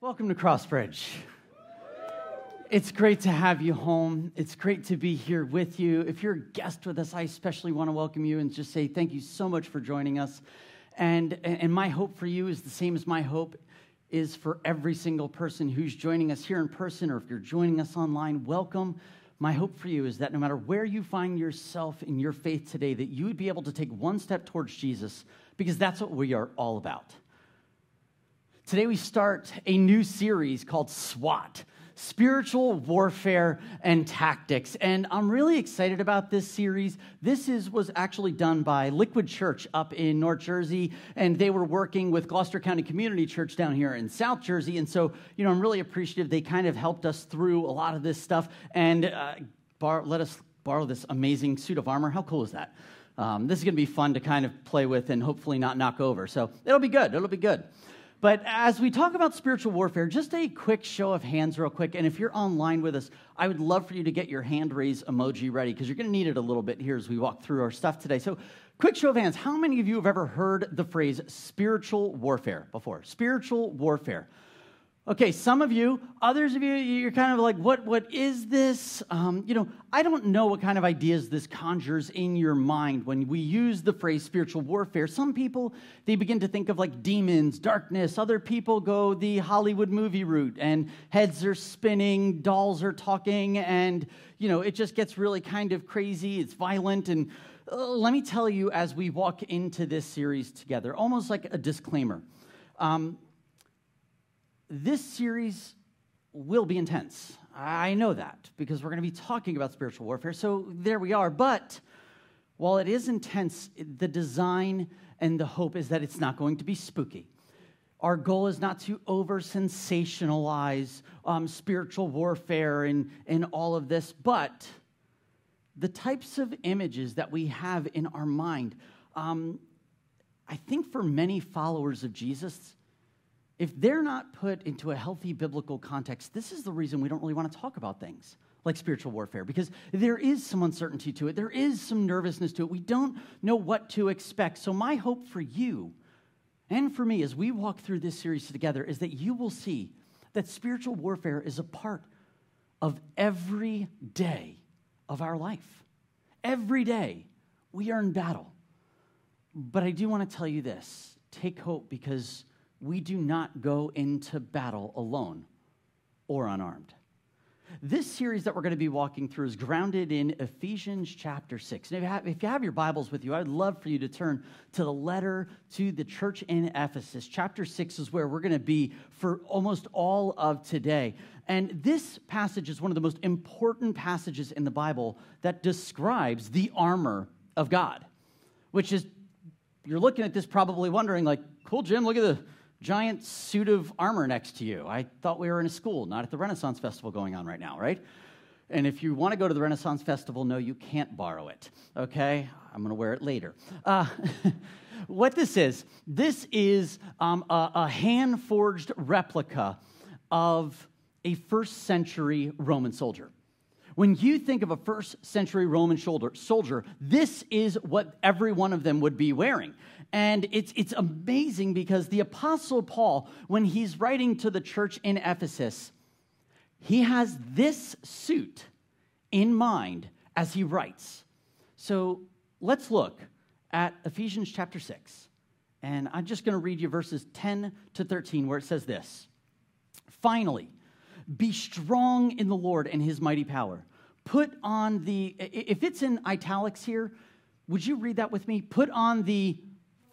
Welcome to Crossbridge. It's great to have you home. It's great to be here with you. If you're a guest with us, I especially want to welcome you and just say thank you so much for joining us. And, and my hope for you is the same as my hope is for every single person who's joining us here in person or if you're joining us online. Welcome. My hope for you is that no matter where you find yourself in your faith today, that you would be able to take one step towards Jesus because that's what we are all about. Today, we start a new series called SWAT Spiritual Warfare and Tactics. And I'm really excited about this series. This is, was actually done by Liquid Church up in North Jersey, and they were working with Gloucester County Community Church down here in South Jersey. And so, you know, I'm really appreciative. They kind of helped us through a lot of this stuff and uh, bar- let us borrow this amazing suit of armor. How cool is that? Um, this is going to be fun to kind of play with and hopefully not knock over. So it'll be good. It'll be good. But as we talk about spiritual warfare, just a quick show of hands, real quick. And if you're online with us, I would love for you to get your hand raise emoji ready because you're going to need it a little bit here as we walk through our stuff today. So, quick show of hands how many of you have ever heard the phrase spiritual warfare before? Spiritual warfare. Okay, some of you, others of you, you're kind of like, what, what is this? Um, you know, I don't know what kind of ideas this conjures in your mind when we use the phrase spiritual warfare. Some people, they begin to think of like demons, darkness. Other people go the Hollywood movie route and heads are spinning, dolls are talking, and, you know, it just gets really kind of crazy. It's violent. And uh, let me tell you, as we walk into this series together, almost like a disclaimer. Um, this series will be intense. I know that because we're going to be talking about spiritual warfare. So there we are. But while it is intense, the design and the hope is that it's not going to be spooky. Our goal is not to over sensationalize um, spiritual warfare and, and all of this, but the types of images that we have in our mind, um, I think for many followers of Jesus, if they're not put into a healthy biblical context, this is the reason we don't really want to talk about things like spiritual warfare because there is some uncertainty to it. There is some nervousness to it. We don't know what to expect. So, my hope for you and for me as we walk through this series together is that you will see that spiritual warfare is a part of every day of our life. Every day we are in battle. But I do want to tell you this take hope because we do not go into battle alone or unarmed. This series that we're going to be walking through is grounded in Ephesians chapter 6. And if you, have, if you have your Bibles with you, I'd love for you to turn to the letter to the church in Ephesus. Chapter 6 is where we're going to be for almost all of today. And this passage is one of the most important passages in the Bible that describes the armor of God, which is, you're looking at this probably wondering, like, cool, Jim, look at the giant suit of armor next to you. I thought we were in a school, not at the Renaissance Festival going on right now, right? And if you want to go to the Renaissance Festival, no, you can't borrow it, okay? I'm going to wear it later. Uh, what this is, this is um, a, a hand forged replica of a first century Roman soldier. When you think of a first century Roman soldier, soldier, this is what every one of them would be wearing. And it's, it's amazing because the Apostle Paul, when he's writing to the church in Ephesus, he has this suit in mind as he writes. So let's look at Ephesians chapter 6. And I'm just going to read you verses 10 to 13 where it says this Finally, be strong in the Lord and his mighty power. Put on the, if it's in italics here, would you read that with me? Put on the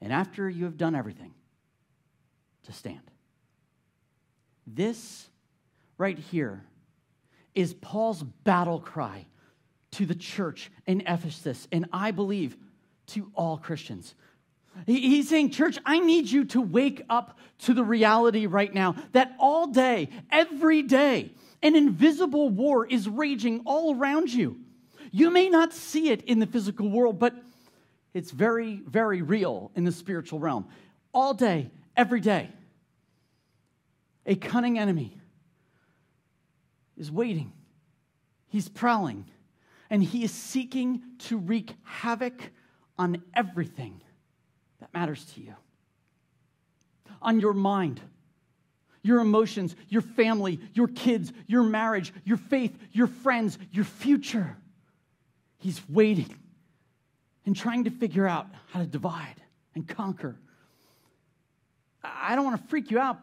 And after you have done everything, to stand. This right here is Paul's battle cry to the church in Ephesus, and I believe to all Christians. He's saying, Church, I need you to wake up to the reality right now that all day, every day, an invisible war is raging all around you. You may not see it in the physical world, but it's very, very real in the spiritual realm. All day, every day, a cunning enemy is waiting, he's prowling, and he is seeking to wreak havoc on everything that matters to you, on your mind, your emotions, your family, your kids, your marriage, your faith, your friends, your future. He's waiting and trying to figure out how to divide and conquer. I don't want to freak you out,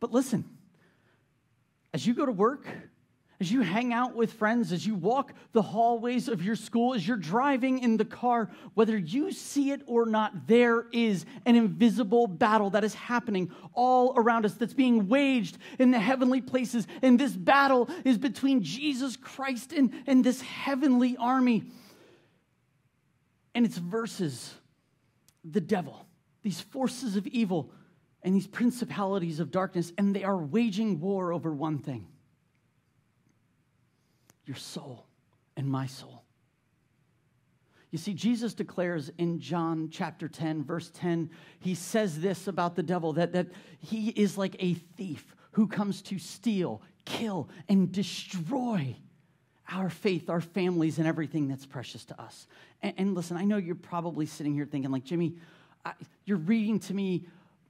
but listen, as you go to work, as you hang out with friends, as you walk the hallways of your school, as you're driving in the car, whether you see it or not, there is an invisible battle that is happening all around us that's being waged in the heavenly places. And this battle is between Jesus Christ and, and this heavenly army. And it's versus the devil, these forces of evil and these principalities of darkness, and they are waging war over one thing. Your soul and my soul. You see, Jesus declares in John chapter 10, verse 10, he says this about the devil that, that he is like a thief who comes to steal, kill, and destroy our faith, our families, and everything that's precious to us. And, and listen, I know you're probably sitting here thinking, like, Jimmy, I, you're reading to me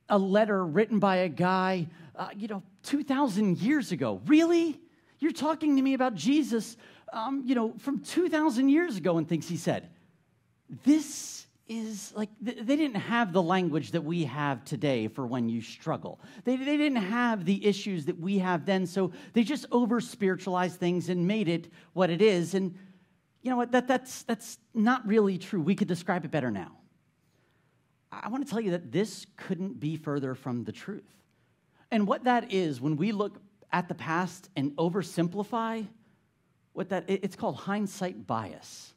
a letter written by a guy, uh, you know, 2,000 years ago. Really? You're talking to me about Jesus, um, you know, from 2,000 years ago and things he said. This is like, they didn't have the language that we have today for when you struggle. They, they didn't have the issues that we have then, so they just over spiritualized things and made it what it is. And you know what? That, that's, that's not really true. We could describe it better now. I want to tell you that this couldn't be further from the truth. And what that is, when we look at the past and oversimplify what that it's called hindsight bias.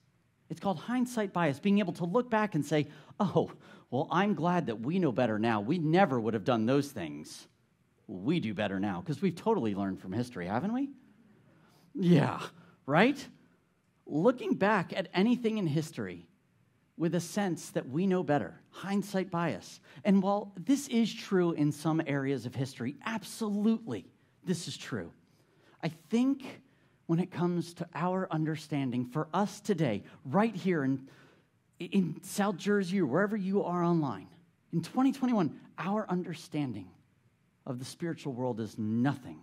It's called hindsight bias, being able to look back and say, "Oh, well, I'm glad that we know better now. We never would have done those things. We do better now because we've totally learned from history, haven't we?" Yeah, right? Looking back at anything in history with a sense that we know better, hindsight bias. And while this is true in some areas of history, absolutely, this is true. I think when it comes to our understanding for us today, right here in, in South Jersey or wherever you are online, in 2021, our understanding of the spiritual world is nothing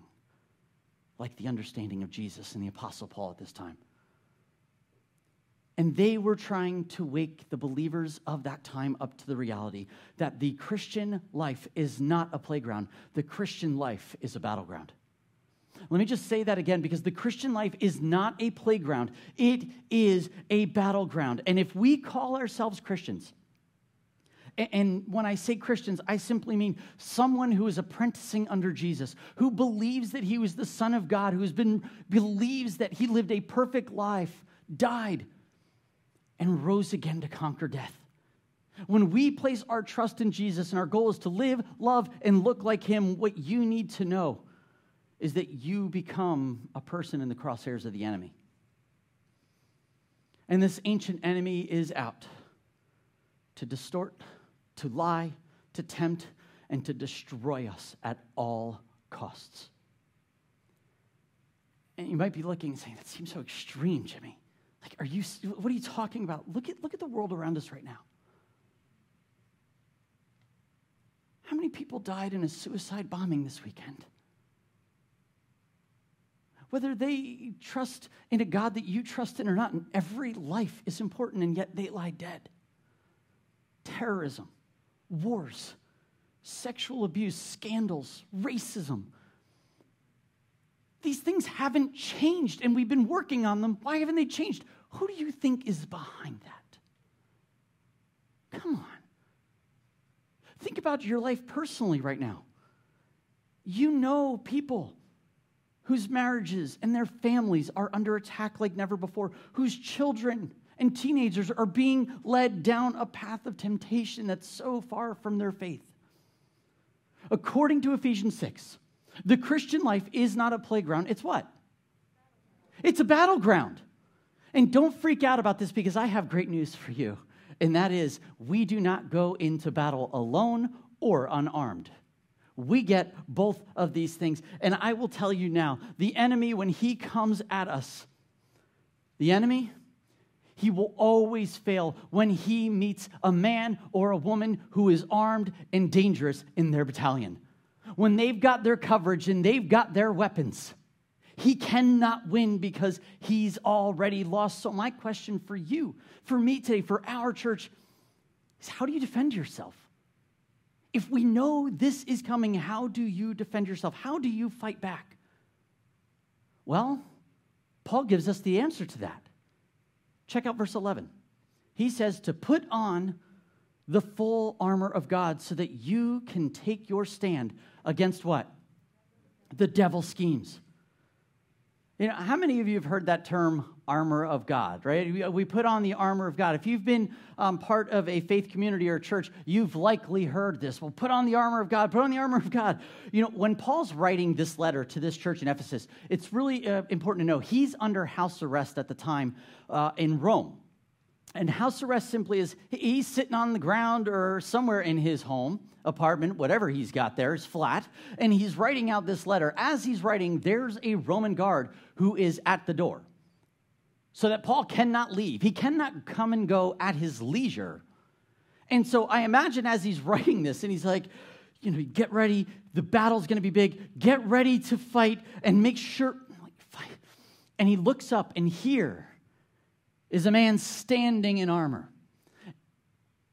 like the understanding of Jesus and the Apostle Paul at this time. And they were trying to wake the believers of that time up to the reality that the Christian life is not a playground, the Christian life is a battleground. Let me just say that again because the Christian life is not a playground, it is a battleground. And if we call ourselves Christians, and when I say Christians, I simply mean someone who is apprenticing under Jesus, who believes that he was the Son of God, who has been believes that he lived a perfect life, died, and rose again to conquer death. When we place our trust in Jesus and our goal is to live, love, and look like Him, what you need to know is that you become a person in the crosshairs of the enemy. And this ancient enemy is out to distort, to lie, to tempt, and to destroy us at all costs. And you might be looking and saying, that seems so extreme, Jimmy. Like, are you, what are you talking about? Look at, look at the world around us right now. How many people died in a suicide bombing this weekend? Whether they trust in a God that you trust in or not, and every life is important, and yet they lie dead. Terrorism, wars, sexual abuse, scandals, racism, these things haven't changed and we've been working on them. Why haven't they changed? Who do you think is behind that? Come on. Think about your life personally right now. You know people whose marriages and their families are under attack like never before, whose children and teenagers are being led down a path of temptation that's so far from their faith. According to Ephesians 6, the Christian life is not a playground. It's what? It's a battleground. And don't freak out about this because I have great news for you. And that is, we do not go into battle alone or unarmed. We get both of these things. And I will tell you now the enemy, when he comes at us, the enemy, he will always fail when he meets a man or a woman who is armed and dangerous in their battalion. When they've got their coverage and they've got their weapons, he cannot win because he's already lost. So, my question for you, for me today, for our church, is how do you defend yourself? If we know this is coming, how do you defend yourself? How do you fight back? Well, Paul gives us the answer to that. Check out verse 11. He says to put on the full armor of God so that you can take your stand against what? The devil's schemes. You know, how many of you have heard that term armor of God, right? We put on the armor of God. If you've been um, part of a faith community or church, you've likely heard this. Well, put on the armor of God, put on the armor of God. You know, when Paul's writing this letter to this church in Ephesus, it's really uh, important to know he's under house arrest at the time uh, in Rome. And house arrest simply is he's sitting on the ground or somewhere in his home, apartment, whatever he's got there, is flat, and he's writing out this letter. As he's writing, there's a Roman guard who is at the door. So that Paul cannot leave. He cannot come and go at his leisure. And so I imagine as he's writing this, and he's like, you know, get ready, the battle's gonna be big, get ready to fight and make sure. And he looks up, and here, is a man standing in armor.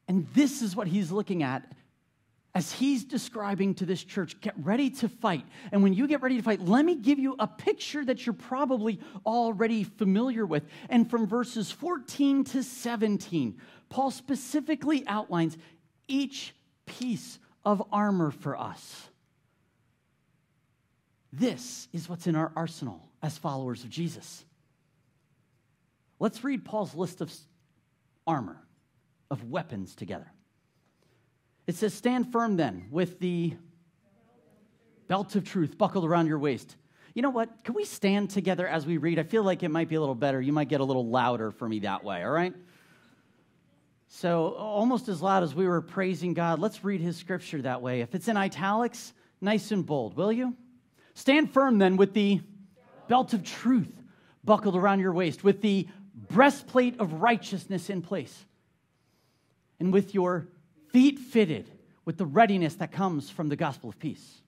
And this is what he's looking at as he's describing to this church get ready to fight. And when you get ready to fight, let me give you a picture that you're probably already familiar with. And from verses 14 to 17, Paul specifically outlines each piece of armor for us. This is what's in our arsenal as followers of Jesus. Let's read Paul's list of armor, of weapons together. It says, Stand firm then with the belt of truth buckled around your waist. You know what? Can we stand together as we read? I feel like it might be a little better. You might get a little louder for me that way, all right? So, almost as loud as we were praising God, let's read his scripture that way. If it's in italics, nice and bold, will you? Stand firm then with the belt of truth buckled around your waist, with the breastplate of righteousness in place, and with your feet fitted with the readiness that comes from the gospel of peace.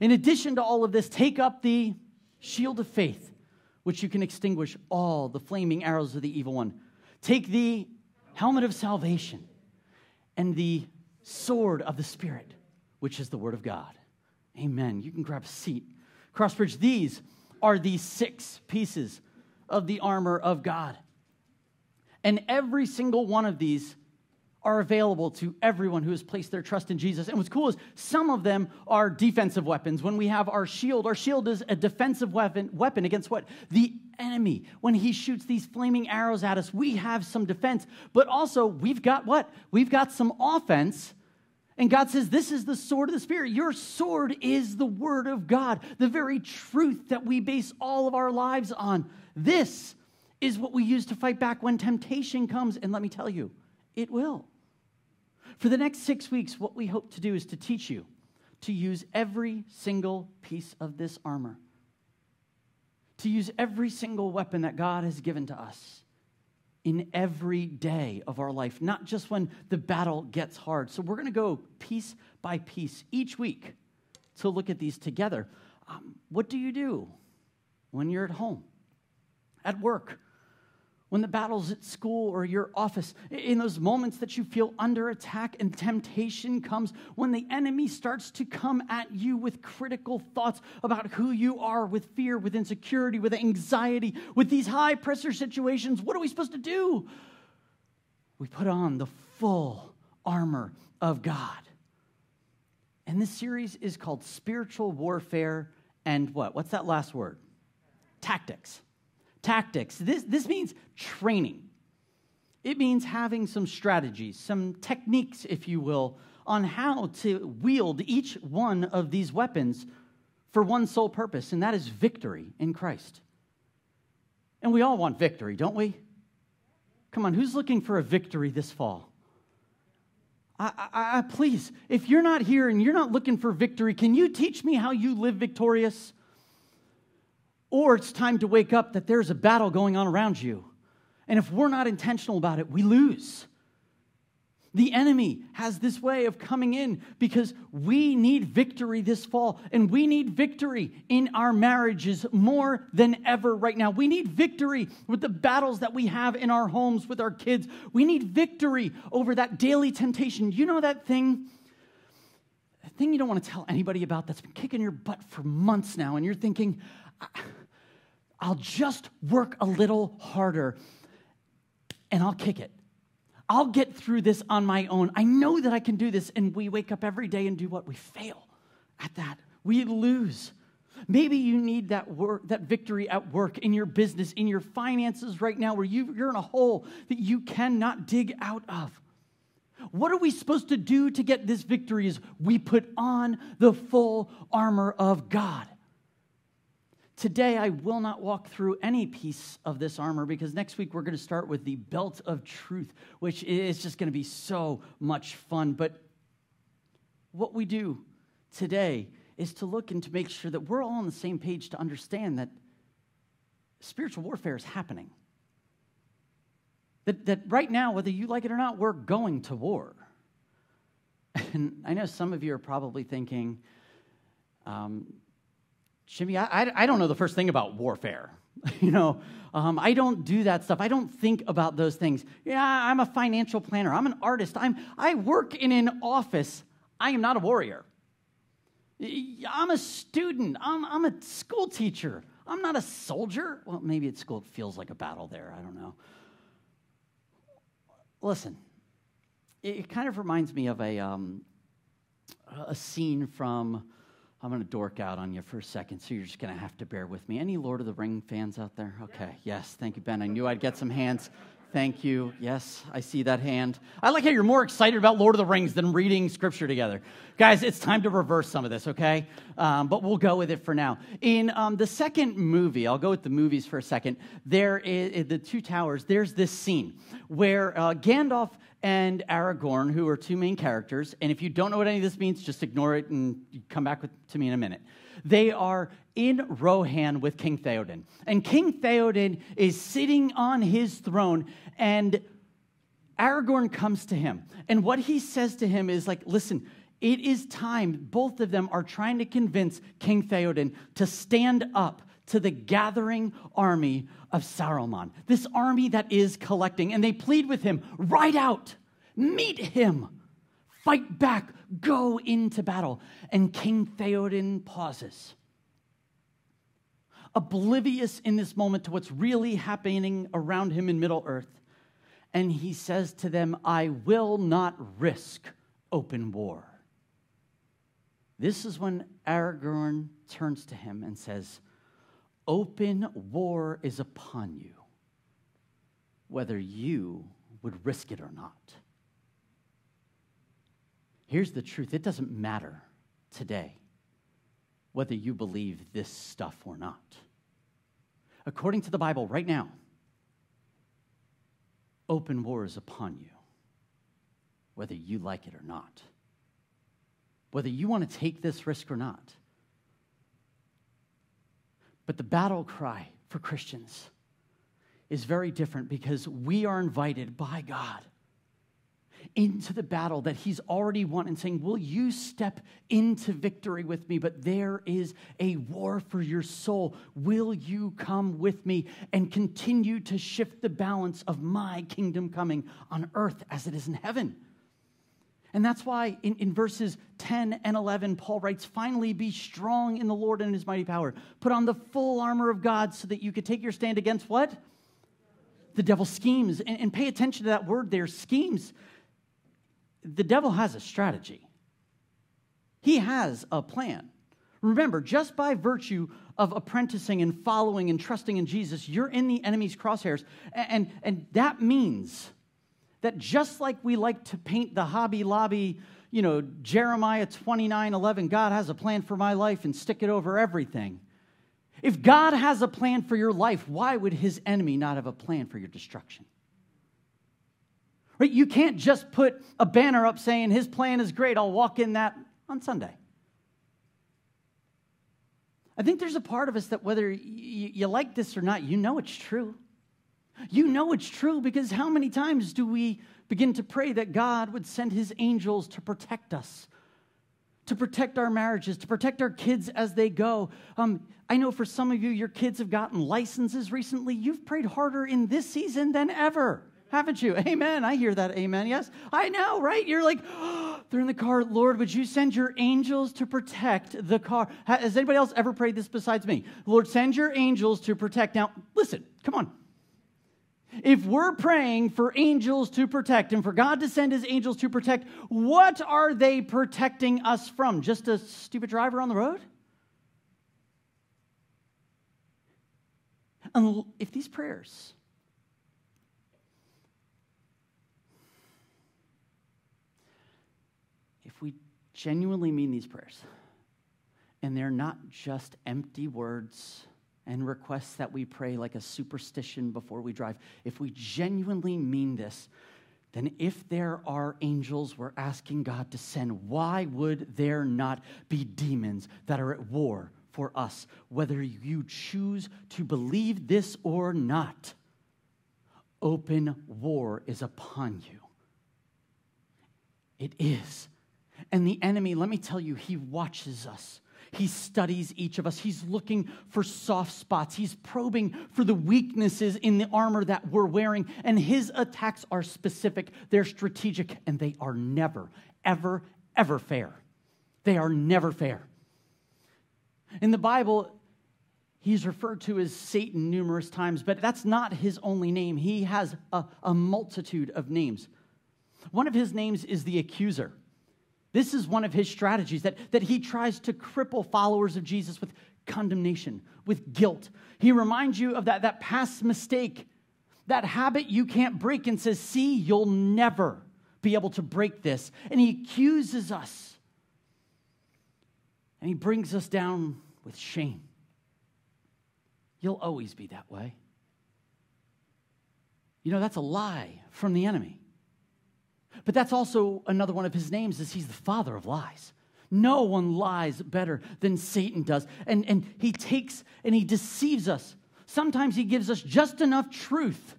In addition to all of this, take up the shield of faith, which you can extinguish all the flaming arrows of the evil one. Take the helmet of salvation and the sword of the Spirit, which is the word of God. Amen. You can grab a seat. Crossbridge, these are the six pieces of the armor of God. And every single one of these are available to everyone who has placed their trust in Jesus. And what's cool is some of them are defensive weapons. When we have our shield, our shield is a defensive weapon, weapon against what? The enemy. When he shoots these flaming arrows at us, we have some defense. But also, we've got what? We've got some offense. And God says, This is the sword of the Spirit. Your sword is the word of God, the very truth that we base all of our lives on. This is what we use to fight back when temptation comes. And let me tell you, it will. For the next six weeks, what we hope to do is to teach you to use every single piece of this armor, to use every single weapon that God has given to us in every day of our life, not just when the battle gets hard. So we're going to go piece by piece each week to look at these together. Um, what do you do when you're at home? At work, when the battle's at school or your office, in those moments that you feel under attack and temptation comes, when the enemy starts to come at you with critical thoughts about who you are, with fear, with insecurity, with anxiety, with these high pressure situations, what are we supposed to do? We put on the full armor of God. And this series is called Spiritual Warfare and what? What's that last word? Tactics tactics. This, this means training. It means having some strategies, some techniques, if you will, on how to wield each one of these weapons for one sole purpose, and that is victory in Christ. And we all want victory, don't we? Come on, who's looking for a victory this fall? I, I, I, please, if you're not here and you're not looking for victory, can you teach me how you live victorious? Or it's time to wake up that there's a battle going on around you. And if we're not intentional about it, we lose. The enemy has this way of coming in because we need victory this fall, and we need victory in our marriages more than ever right now. We need victory with the battles that we have in our homes with our kids. We need victory over that daily temptation. You know that thing? That thing you don't want to tell anybody about that's been kicking your butt for months now, and you're thinking, I'll just work a little harder and I'll kick it. I'll get through this on my own. I know that I can do this. And we wake up every day and do what? We fail at that. We lose. Maybe you need that work, that victory at work, in your business, in your finances right now, where you, you're in a hole that you cannot dig out of. What are we supposed to do to get this victory? Is we put on the full armor of God. Today, I will not walk through any piece of this armor because next week we're going to start with the belt of truth, which is just going to be so much fun. But what we do today is to look and to make sure that we're all on the same page to understand that spiritual warfare is happening. That, that right now, whether you like it or not, we're going to war. And I know some of you are probably thinking, um, Jimmy, I, I, don't know the first thing about warfare. you know, um, I don't do that stuff. I don't think about those things. Yeah, I'm a financial planner. I'm an artist. I'm, I work in an office. I am not a warrior. I'm a student. I'm, I'm a school teacher. I'm not a soldier. Well, maybe at school it feels like a battle there. I don't know. Listen, it, it kind of reminds me of a, um, a scene from I'm going to dork out on you for a second, so you're just going to have to bear with me. Any Lord of the Ring fans out there? Okay, yes, thank you, Ben. I knew I'd get some hands. Thank you. Yes, I see that hand. I like how you're more excited about Lord of the Rings than reading scripture together. Guys, it's time to reverse some of this, okay? Um, but we'll go with it for now. In um, the second movie, I'll go with the movies for a second. There is the Two Towers, there's this scene where uh, Gandalf and Aragorn, who are two main characters. And if you don't know what any of this means, just ignore it and come back with, to me in a minute. They are in Rohan with King Theoden. And King Theoden is sitting on his throne, and Aragorn comes to him. And what he says to him is like, listen, it is time. Both of them are trying to convince King Theoden to stand up to the gathering army of Saruman, this army that is collecting. And they plead with him, ride out, meet him, fight back, go into battle. And King Theoden pauses, oblivious in this moment to what's really happening around him in Middle Earth. And he says to them, I will not risk open war. This is when Aragorn turns to him and says, Open war is upon you, whether you would risk it or not. Here's the truth it doesn't matter today whether you believe this stuff or not. According to the Bible, right now, open war is upon you, whether you like it or not. Whether you want to take this risk or not. But the battle cry for Christians is very different because we are invited by God into the battle that He's already won and saying, Will you step into victory with me? But there is a war for your soul. Will you come with me and continue to shift the balance of my kingdom coming on earth as it is in heaven? And that's why in, in verses 10 and 11, Paul writes, Finally, be strong in the Lord and in his mighty power. Put on the full armor of God so that you could take your stand against what? The devil's schemes. And, and pay attention to that word there schemes. The devil has a strategy, he has a plan. Remember, just by virtue of apprenticing and following and trusting in Jesus, you're in the enemy's crosshairs. And, and, and that means that just like we like to paint the Hobby Lobby, you know, Jeremiah 29 11, God has a plan for my life and stick it over everything. If God has a plan for your life, why would his enemy not have a plan for your destruction? Right? You can't just put a banner up saying his plan is great, I'll walk in that on Sunday. I think there's a part of us that whether you like this or not, you know it's true. You know it's true because how many times do we begin to pray that God would send his angels to protect us, to protect our marriages, to protect our kids as they go? Um, I know for some of you, your kids have gotten licenses recently. You've prayed harder in this season than ever, haven't you? Amen. I hear that. Amen. Yes, I know, right? You're like, oh, they're in the car. Lord, would you send your angels to protect the car? Has anybody else ever prayed this besides me? Lord, send your angels to protect. Now, listen, come on. If we're praying for angels to protect and for God to send his angels to protect, what are they protecting us from? Just a stupid driver on the road? And if these prayers if we genuinely mean these prayers and they're not just empty words and requests that we pray like a superstition before we drive, if we genuinely mean this, then if there are angels we're asking God to send, why would there not be demons that are at war for us, whether you choose to believe this or not? Open war is upon you. It is. And the enemy, let me tell you, he watches us. He studies each of us. He's looking for soft spots. He's probing for the weaknesses in the armor that we're wearing. And his attacks are specific, they're strategic, and they are never, ever, ever fair. They are never fair. In the Bible, he's referred to as Satan numerous times, but that's not his only name. He has a, a multitude of names. One of his names is the accuser. This is one of his strategies that, that he tries to cripple followers of Jesus with condemnation, with guilt. He reminds you of that, that past mistake, that habit you can't break, and says, See, you'll never be able to break this. And he accuses us. And he brings us down with shame. You'll always be that way. You know, that's a lie from the enemy. But that's also another one of his names is he's the father of lies. No one lies better than Satan does. And, and he takes and he deceives us. Sometimes he gives us just enough truth.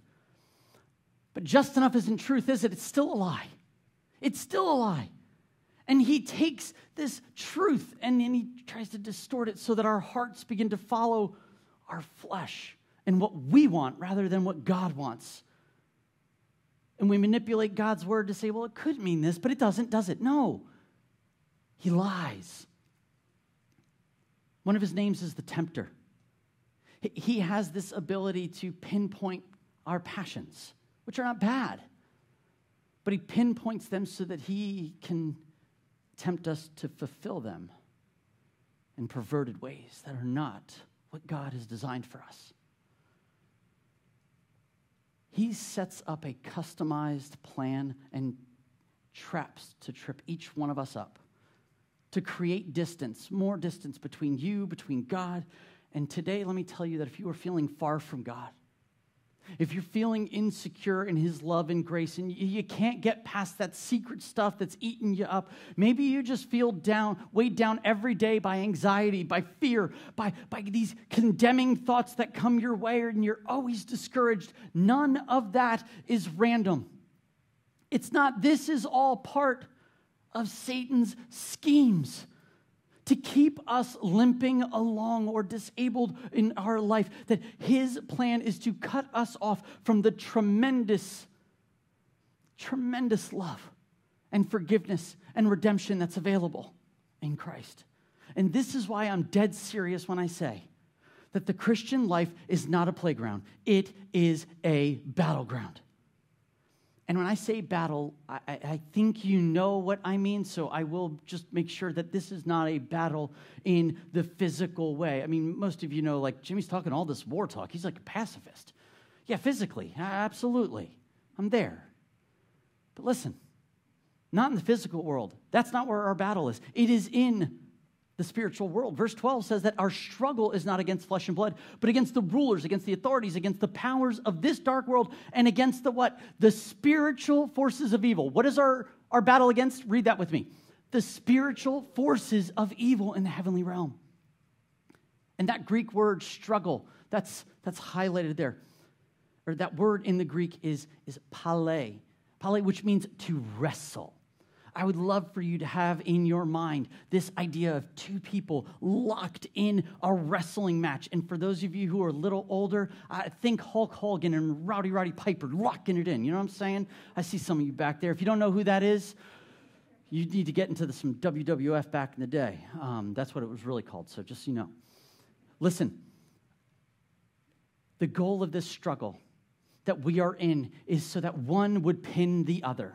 But just enough isn't truth, is it? It's still a lie. It's still a lie. And he takes this truth and then he tries to distort it so that our hearts begin to follow our flesh and what we want rather than what God wants. And we manipulate God's word to say, well, it could mean this, but it doesn't, does it? No. He lies. One of his names is the tempter. He has this ability to pinpoint our passions, which are not bad, but he pinpoints them so that he can tempt us to fulfill them in perverted ways that are not what God has designed for us. He sets up a customized plan and traps to trip each one of us up, to create distance, more distance between you, between God. And today, let me tell you that if you are feeling far from God, if you're feeling insecure in his love and grace and you can't get past that secret stuff that's eating you up, maybe you just feel down, weighed down every day by anxiety, by fear, by, by these condemning thoughts that come your way, and you're always discouraged. None of that is random. It's not, this is all part of Satan's schemes to keep us limping along or disabled in our life, that His plan is to cut us off from the tremendous, tremendous love and forgiveness and redemption that's available in Christ. And this is why I'm dead serious when I say that the Christian life is not a playground, it is a battleground. And when I say battle, I, I, think you know what I mean, so I will just make sure that this is not a battle in the physical way. I mean, most of you know, like, Jimmy's talking all this war talk. He's like a pacifist. Yeah, physically, absolutely. I'm there. But listen, not in the physical world. That's not where our battle is. It is in the spiritual world. Verse 12 says that our struggle is not against flesh and blood, but against the rulers, against the authorities, against the powers of this dark world, and against the what? The spiritual forces of evil. What is our, our battle against? Read that with me. The spiritual forces of evil in the heavenly realm. And that Greek word struggle, that's, that's highlighted there. Or that word in the Greek is, is pale, pale, which means to wrestle. I would love for you to have in your mind this idea of two people locked in a wrestling match. And for those of you who are a little older, I think Hulk Hogan and Rowdy Roddy Piper locking it in. You know what I'm saying? I see some of you back there. If you don't know who that is, you need to get into the, some WWF back in the day. Um, that's what it was really called, so just so you know. Listen, the goal of this struggle that we are in is so that one would pin the other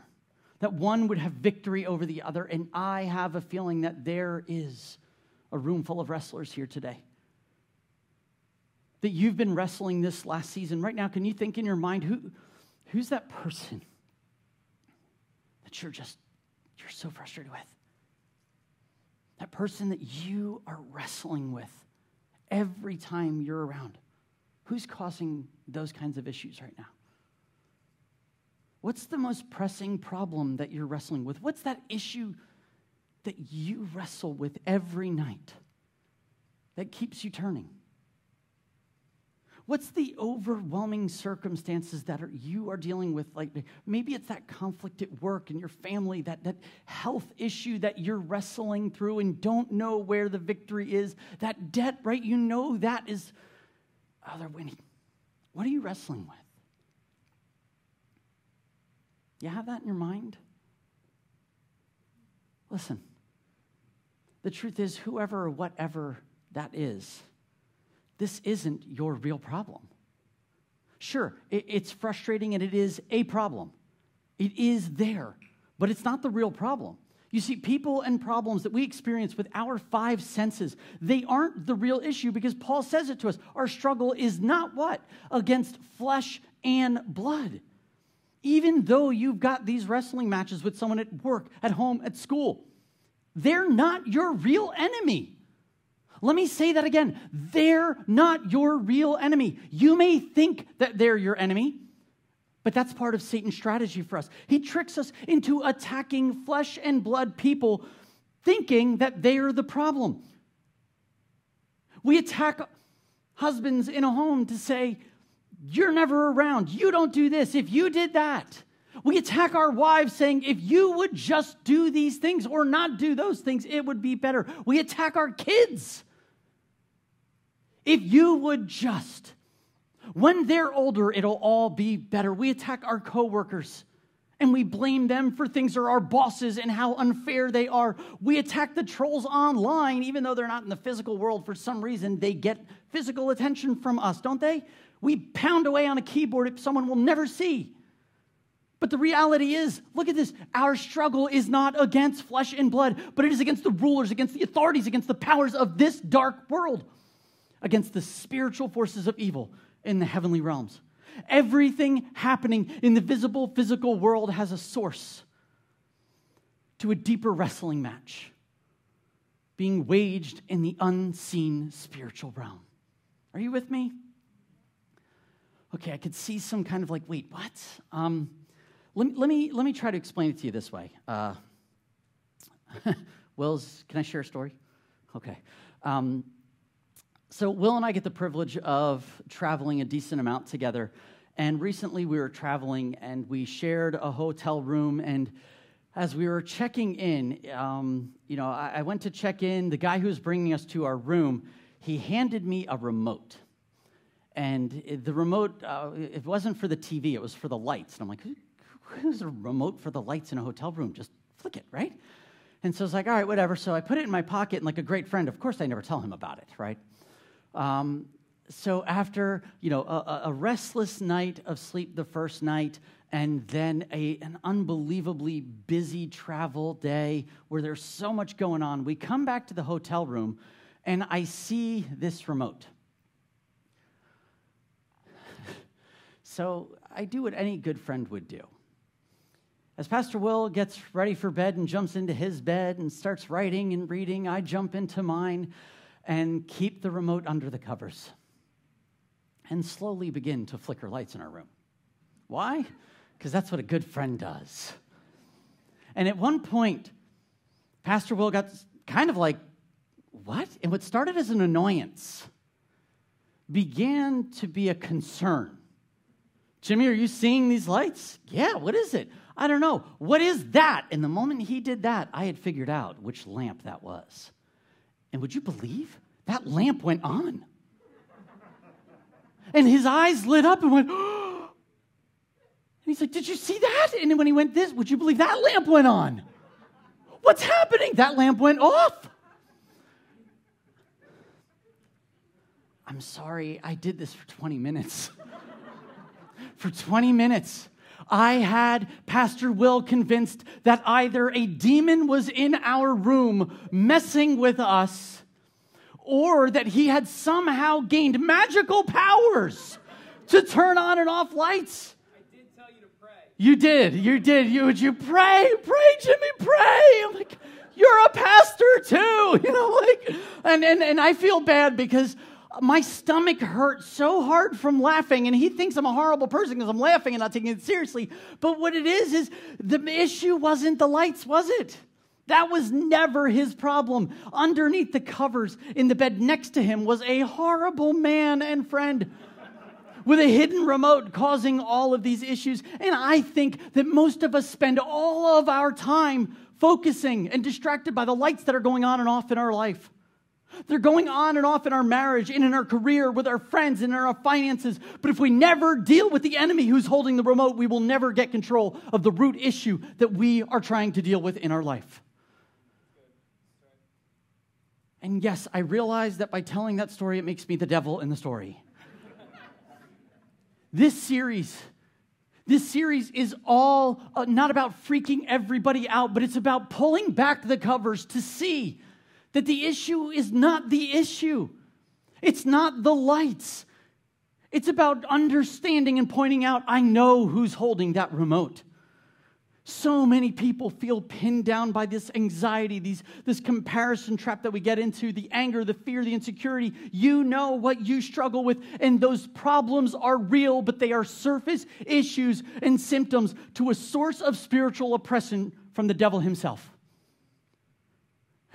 that one would have victory over the other. And I have a feeling that there is a room full of wrestlers here today. That you've been wrestling this last season. Right now, can you think in your mind who, who's that person that you're just, you're so frustrated with? That person that you are wrestling with every time you're around. Who's causing those kinds of issues right now? What's the most pressing problem that you're wrestling with? What's that issue that you wrestle with every night that keeps you turning? What's the overwhelming circumstances that are, you are dealing with? Like maybe it's that conflict at work and your family, that, that health issue that you're wrestling through and don't know where the victory is. That debt, right? You know that is, oh, they're winning. What are you wrestling with? You have that in your mind? Listen, the truth is, whoever or whatever that is, this isn't your real problem. Sure, it's frustrating and it is a problem. It is there, but it's not the real problem. You see, people and problems that we experience with our five senses, they aren't the real issue because Paul says it to us. Our struggle is not what? Against flesh and blood even though you've got these wrestling matches with someone at work, at home, at school, they're not your real enemy. Let me say that again. They're not your real enemy. You may think that they're your enemy, but that's part of Satan's strategy for us. He tricks us into attacking flesh and blood people, thinking that they are the problem. We attack husbands in a home to say, you're never around. You don't do this. If you did that, we attack our wives saying, if you would just do these things or not do those things, it would be better. We attack our kids. If you would just, when they're older, it'll all be better. We attack our coworkers and we blame them for things or our bosses and how unfair they are. We attack the trolls online, even though they're not in the physical world for some reason, they get physical attention from us, don't they? We pound away on a keyboard that someone will never see. But the reality is, look at this. Our struggle is not against flesh and blood, but it is against the rulers, against the authorities, against the powers of this dark world, against the spiritual forces of evil in the heavenly realms. Everything happening in the visible, physical world has a source to a deeper wrestling match being waged in the unseen spiritual realm. Are you with me? Okay, I could see some kind of like, wait, what? Um, let, me, let, me, let me try to explain it to you this way. Uh, Will's, can I share a story? Okay. Um, so, Will and I get the privilege of traveling a decent amount together. And recently we were traveling and we shared a hotel room. And as we were checking in, um, you know, I, I went to check in. The guy who was bringing us to our room, he handed me a remote and the remote, uh, it wasn't for the TV, it was for the lights. And I'm like, who's a remote for the lights in a hotel room? Just flick it, right? And so I was like, all right, whatever. So I put it in my pocket, and like a great friend, of course, I never tell him about it, right? Um, so after you know a, a, restless night of sleep the first night, and then a, an unbelievably busy travel day where there's so much going on, we come back to the hotel room, and I see this remote. So I do what any good friend would do. As Pastor Will gets ready for bed and jumps into his bed and starts writing and reading, I jump into mine and keep the remote under the covers and slowly begin to flicker lights in our room. Why? Because that's what a good friend does. And at one point, Pastor Will got kind of like, what? And what started as an annoyance began to be a concern. Jimmy, are you seeing these lights? Yeah, what is it? I don't know. What is that? And the moment he did that, I had figured out which lamp that was. And would you believe that lamp went on? And his eyes lit up and went, and he's like, Did you see that? And when he went this, would you believe that lamp went on? What's happening? That lamp went off. I'm sorry, I did this for 20 minutes. for 20 minutes. I had Pastor Will convinced that either a demon was in our room messing with us or that he had somehow gained magical powers to turn on and off lights. I did tell you to pray. You did. You did. You would you pray? Pray, Jimmy, pray. I'm like, you're a pastor too. You know, like and and, and I feel bad because my stomach hurts so hard from laughing, and he thinks I'm a horrible person because I'm laughing and not taking it seriously. But what it is, is the issue wasn't the lights, was it? That was never his problem. Underneath the covers in the bed next to him was a horrible man and friend with a hidden remote causing all of these issues. And I think that most of us spend all of our time focusing and distracted by the lights that are going on and off in our life. They're going on and off in our marriage and in our career, with our friends and in our finances. But if we never deal with the enemy who's holding the remote, we will never get control of the root issue that we are trying to deal with in our life. And yes, I realize that by telling that story, it makes me the devil in the story. this series, this series is all uh, not about freaking everybody out, but it's about pulling back the covers to see that the issue is not the issue. It's not the lights. It's about understanding and pointing out, I know who's holding that remote. So many people feel pinned down by this anxiety, these, this comparison trap that we get into, the anger, the fear, the insecurity. You know what you struggle with, and those problems are real, but they are surface issues and symptoms to a source of spiritual oppression from the devil himself.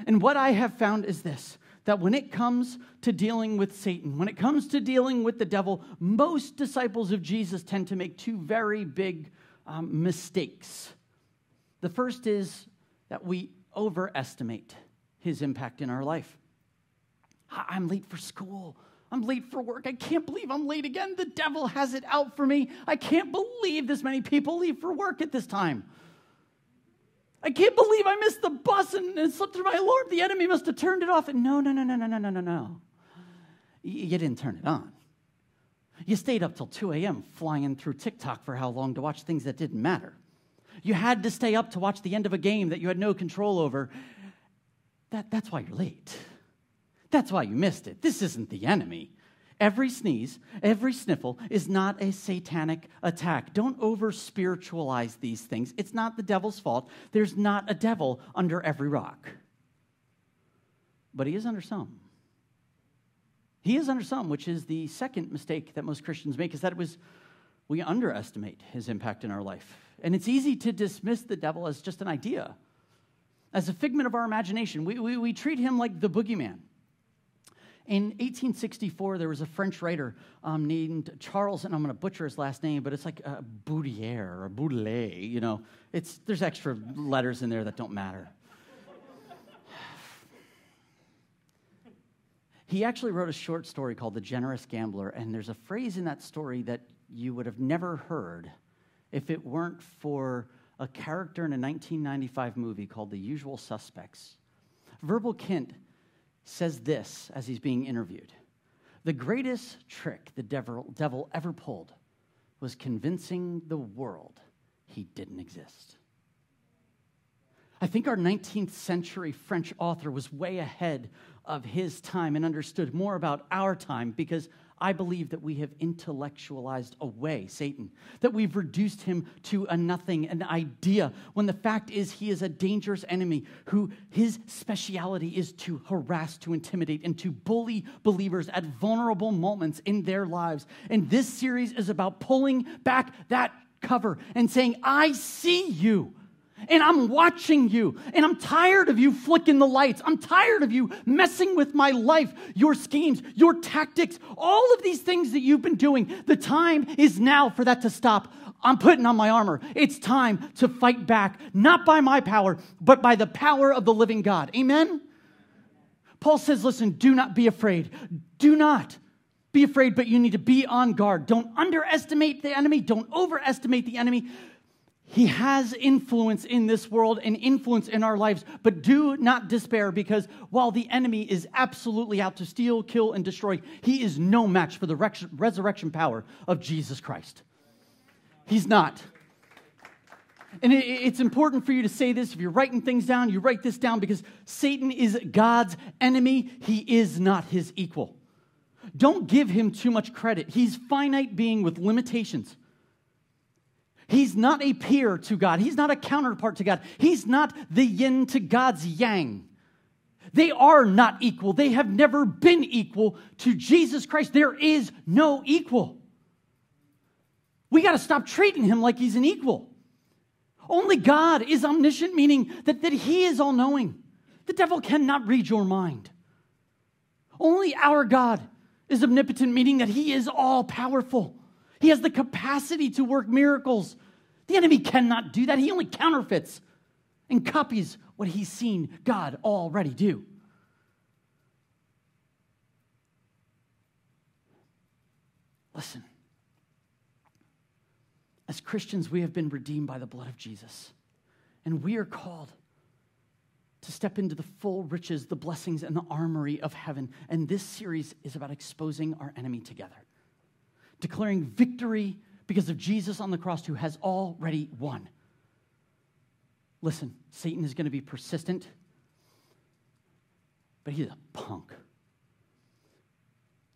And what I have found is this that when it comes to dealing with Satan, when it comes to dealing with the devil, most disciples of Jesus tend to make two very big um, mistakes. The first is that we overestimate his impact in our life. I'm late for school. I'm late for work. I can't believe I'm late again. The devil has it out for me. I can't believe this many people leave for work at this time. I can't believe I missed the bus and it slipped through my alarm. The enemy must have turned it off. And no, no, no, no, no, no, no, no, no. You didn't turn it on. You stayed up till 2 a.m. flying through TikTok for how long to watch things that didn't matter. You had to stay up to watch the end of a game that you had no control over. That, that's why you're late. That's why you missed it. This isn't the enemy. Every sneeze, every sniffle is not a satanic attack. Don't over spiritualize these things. It's not the devil's fault. There's not a devil under every rock. But he is under some. He is under some, which is the second mistake that most Christians make, is that it was we underestimate his impact in our life. And it's easy to dismiss the devil as just an idea, as a figment of our imagination. We, we, we treat him like the boogeyman. In 1864, there was a French writer um, named Charles, and I'm going to butcher his last name, but it's like uh, Boudier or Boudelet, you know. It's, there's extra letters in there that don't matter. he actually wrote a short story called The Generous Gambler, and there's a phrase in that story that you would have never heard if it weren't for a character in a 1995 movie called The Usual Suspects. Verbal Kint says this as he's being interviewed The greatest trick the devil, devil ever pulled was convincing the world he didn't exist. I think our 19th century French author was way ahead of his time and understood more about our time because I believe that we have intellectualized away Satan, that we've reduced him to a nothing, an idea, when the fact is he is a dangerous enemy who his speciality is to harass, to intimidate, and to bully believers at vulnerable moments in their lives. And this series is about pulling back that cover and saying, I see you and I'm watching you, and I'm tired of you flicking the lights. I'm tired of you messing with my life, your schemes, your tactics, all of these things that you've been doing. The time is now for that to stop. I'm putting on my armor. It's time to fight back, not by my power, but by the power of the living God. Amen? Paul says, listen, do not be afraid. Do not be afraid, but you need to be on guard. Don't underestimate the enemy, don't overestimate the enemy. He has influence in this world and influence in our lives, but do not despair because while the enemy is absolutely out to steal, kill, and destroy, he is no match for the resurrection power of Jesus Christ. He's not. And it's important for you to say this. If you're writing things down, you write this down because Satan is God's enemy. He is not his equal. Don't give him too much credit. He's finite being with limitations. He's not a peer to God. He's not a counterpart to God. He's not the yin to God's yang. They are not equal. They have never been equal to Jesus Christ. There is no equal. We got to stop treating him like he's an equal. Only God is omniscient, meaning that, that he is all knowing. The devil cannot read your mind. Only our God is omnipotent, meaning that he is all powerful. He has the capacity to work miracles. The enemy cannot do that. He only counterfeits and copies what he's seen God already do. Listen, as Christians, we have been redeemed by the blood of Jesus, and we are called to step into the full riches, the blessings, and the armory of heaven. And this series is about exposing our enemy together declaring victory because of Jesus on the cross who has already won. Listen, Satan is going to be persistent, but he's a punk.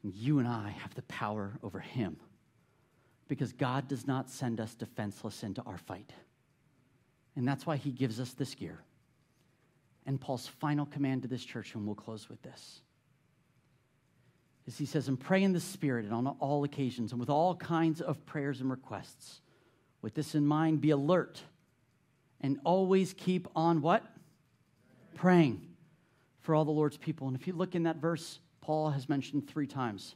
And you and I have the power over him because God does not send us defenseless into our fight. And that's why he gives us this gear. And Paul's final command to this church, and we'll close with this is he says, and pray in the Spirit and on all occasions and with all kinds of prayers and requests. With this in mind, be alert and always keep on what? Praying for all the Lord's people. And if you look in that verse, Paul has mentioned three times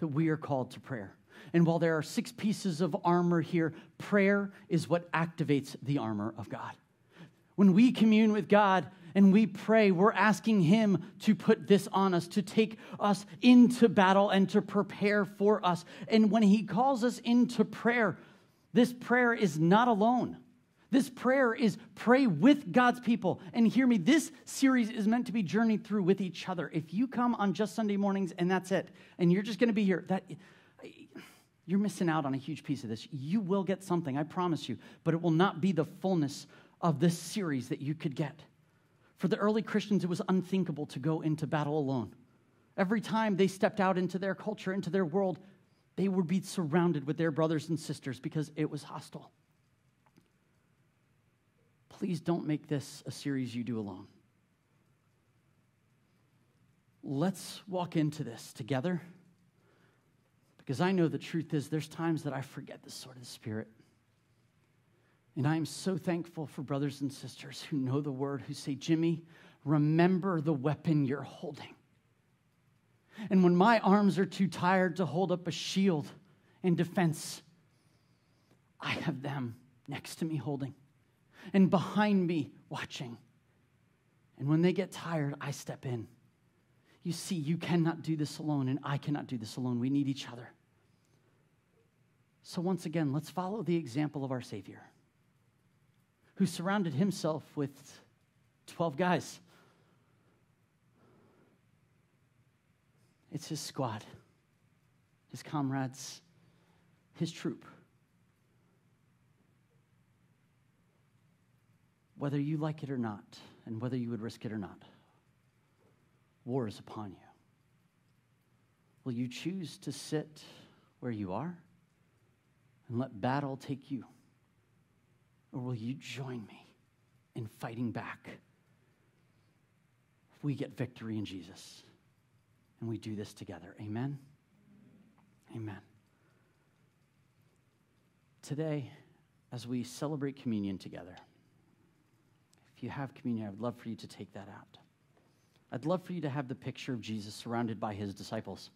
that we are called to prayer. And while there are six pieces of armor here, prayer is what activates the armor of God. When we commune with God, and we pray, we're asking Him to put this on us, to take us into battle and to prepare for us. And when He calls us into prayer, this prayer is not alone. This prayer is pray with God's people. And hear me, this series is meant to be journeyed through with each other. If you come on just Sunday mornings and that's it, and you're just going to be here, that you're missing out on a huge piece of this. You will get something, I promise you, but it will not be the fullness of this series that you could get. For the early Christians, it was unthinkable to go into battle alone. Every time they stepped out into their culture, into their world, they would be surrounded with their brothers and sisters because it was hostile. Please don't make this a series you do alone. Let's walk into this together because I know the truth is there's times that I forget the sword of the Spirit. And I am so thankful for brothers and sisters who know the word, who say, Jimmy, remember the weapon you're holding. And when my arms are too tired to hold up a shield in defense, I have them next to me holding and behind me watching. And when they get tired, I step in. You see, you cannot do this alone, and I cannot do this alone. We need each other. So, once again, let's follow the example of our Savior who surrounded himself with 12 guys. It's his squad, his comrades, his troop. whether you like it or not, and whether you would risk it or not, war is upon you. Will you choose to sit where you are and let battle take you? Or will you join me in fighting back? We get victory in Jesus, and we do this together. Amen? Amen. Today, as we celebrate communion together, if you have communion, I would love for you to take that out. I'd love for you to have the picture of Jesus surrounded by his disciples.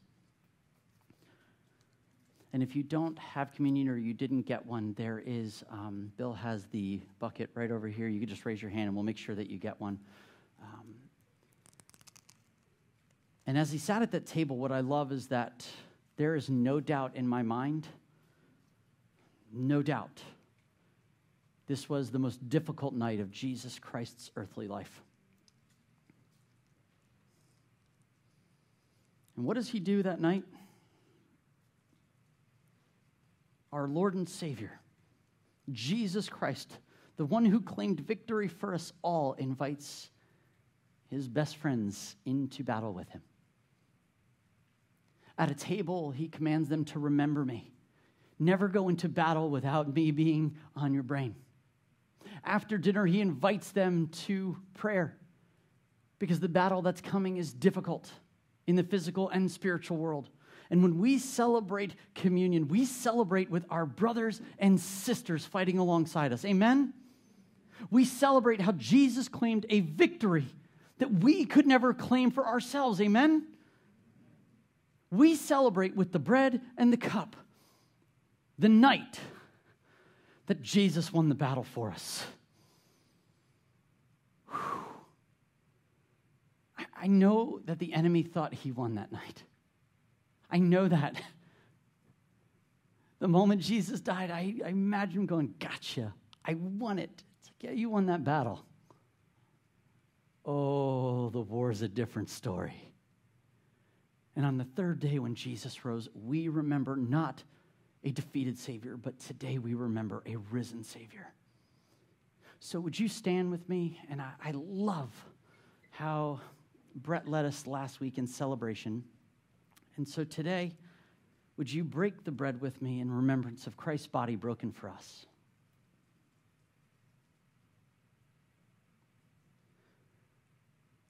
And if you don't have communion or you didn't get one, there is, um, Bill has the bucket right over here. You can just raise your hand and we'll make sure that you get one. Um, and as he sat at that table, what I love is that there is no doubt in my mind, no doubt, this was the most difficult night of Jesus Christ's earthly life. And what does he do that night? Our Lord and Savior, Jesus Christ, the one who claimed victory for us all, invites his best friends into battle with him. At a table, he commands them to remember me. Never go into battle without me being on your brain. After dinner, he invites them to prayer because the battle that's coming is difficult in the physical and spiritual world. And when we celebrate communion, we celebrate with our brothers and sisters fighting alongside us. Amen? We celebrate how Jesus claimed a victory that we could never claim for ourselves. Amen? We celebrate with the bread and the cup the night that Jesus won the battle for us. I know that the enemy thought he won that night. I know that. The moment Jesus died, I, I imagine him going, Gotcha. I won it. It's like, yeah, you won that battle. Oh, the war is a different story. And on the third day when Jesus rose, we remember not a defeated Savior, but today we remember a risen Savior. So, would you stand with me? And I, I love how Brett led us last week in celebration. And so today, would you break the bread with me in remembrance of Christ's body broken for us?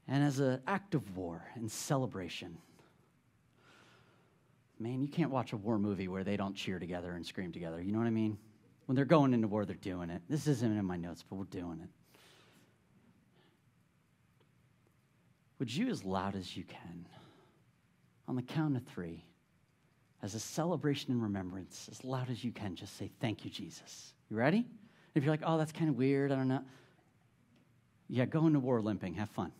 And as an act of war and celebration, man, you can't watch a war movie where they don't cheer together and scream together. You know what I mean? When they're going into war, they're doing it. This isn't in my notes, but we're doing it. Would you, as loud as you can, on the count of three, as a celebration and remembrance, as loud as you can, just say, Thank you, Jesus. You ready? If you're like, Oh, that's kind of weird, I don't know. Yeah, go into war limping, have fun.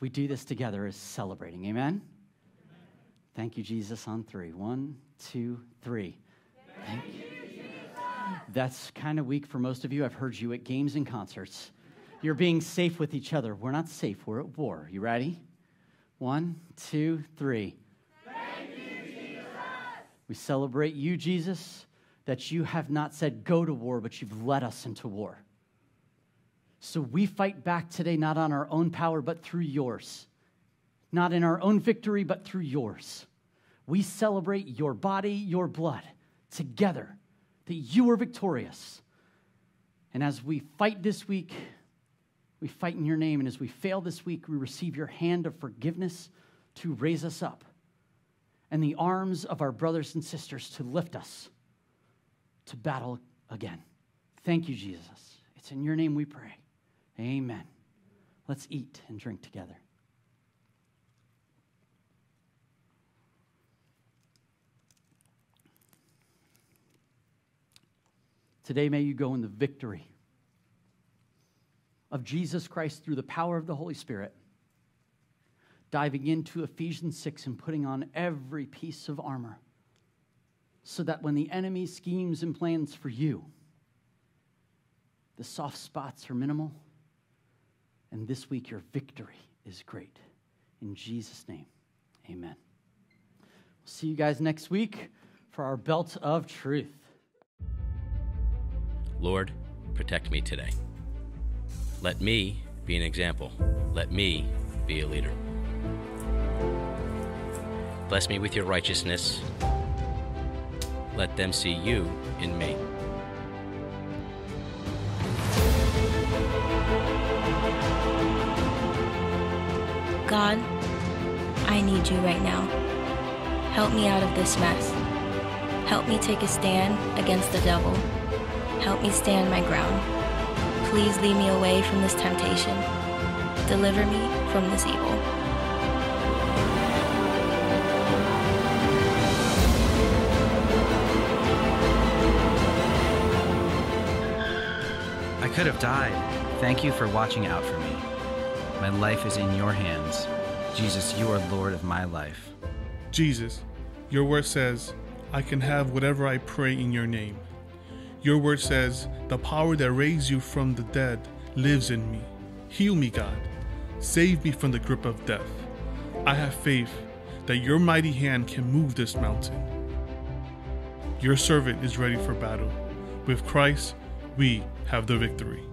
We do this together as celebrating. Amen? Amen. Thank you, Jesus, on three. One, two, three. Thank, you. That's kind of weak for most of you. I've heard you at games and concerts. You're being safe with each other. We're not safe, we're at war. You ready? One, two, three. We celebrate you, Jesus, that you have not said go to war, but you've led us into war. So we fight back today, not on our own power, but through yours. Not in our own victory, but through yours. We celebrate your body, your blood together, that you are victorious. And as we fight this week, we fight in your name. And as we fail this week, we receive your hand of forgiveness to raise us up and the arms of our brothers and sisters to lift us to battle again. Thank you, Jesus. It's in your name we pray. Amen. Let's eat and drink together. Today, may you go in the victory of Jesus Christ through the power of the Holy Spirit, diving into Ephesians 6 and putting on every piece of armor so that when the enemy schemes and plans for you, the soft spots are minimal, and this week your victory is great. In Jesus' name, amen. We'll see you guys next week for our belt of truth. Lord, protect me today. Let me be an example. Let me be a leader. Bless me with your righteousness. Let them see you in me. God, I need you right now. Help me out of this mess. Help me take a stand against the devil. Help me stand my ground. Please lead me away from this temptation. Deliver me from this evil. I could have died. Thank you for watching out for me. My life is in your hands. Jesus, you are Lord of my life. Jesus, your word says, I can have whatever I pray in your name. Your word says, the power that raised you from the dead lives in me. Heal me, God. Save me from the grip of death. I have faith that your mighty hand can move this mountain. Your servant is ready for battle. With Christ, we have the victory.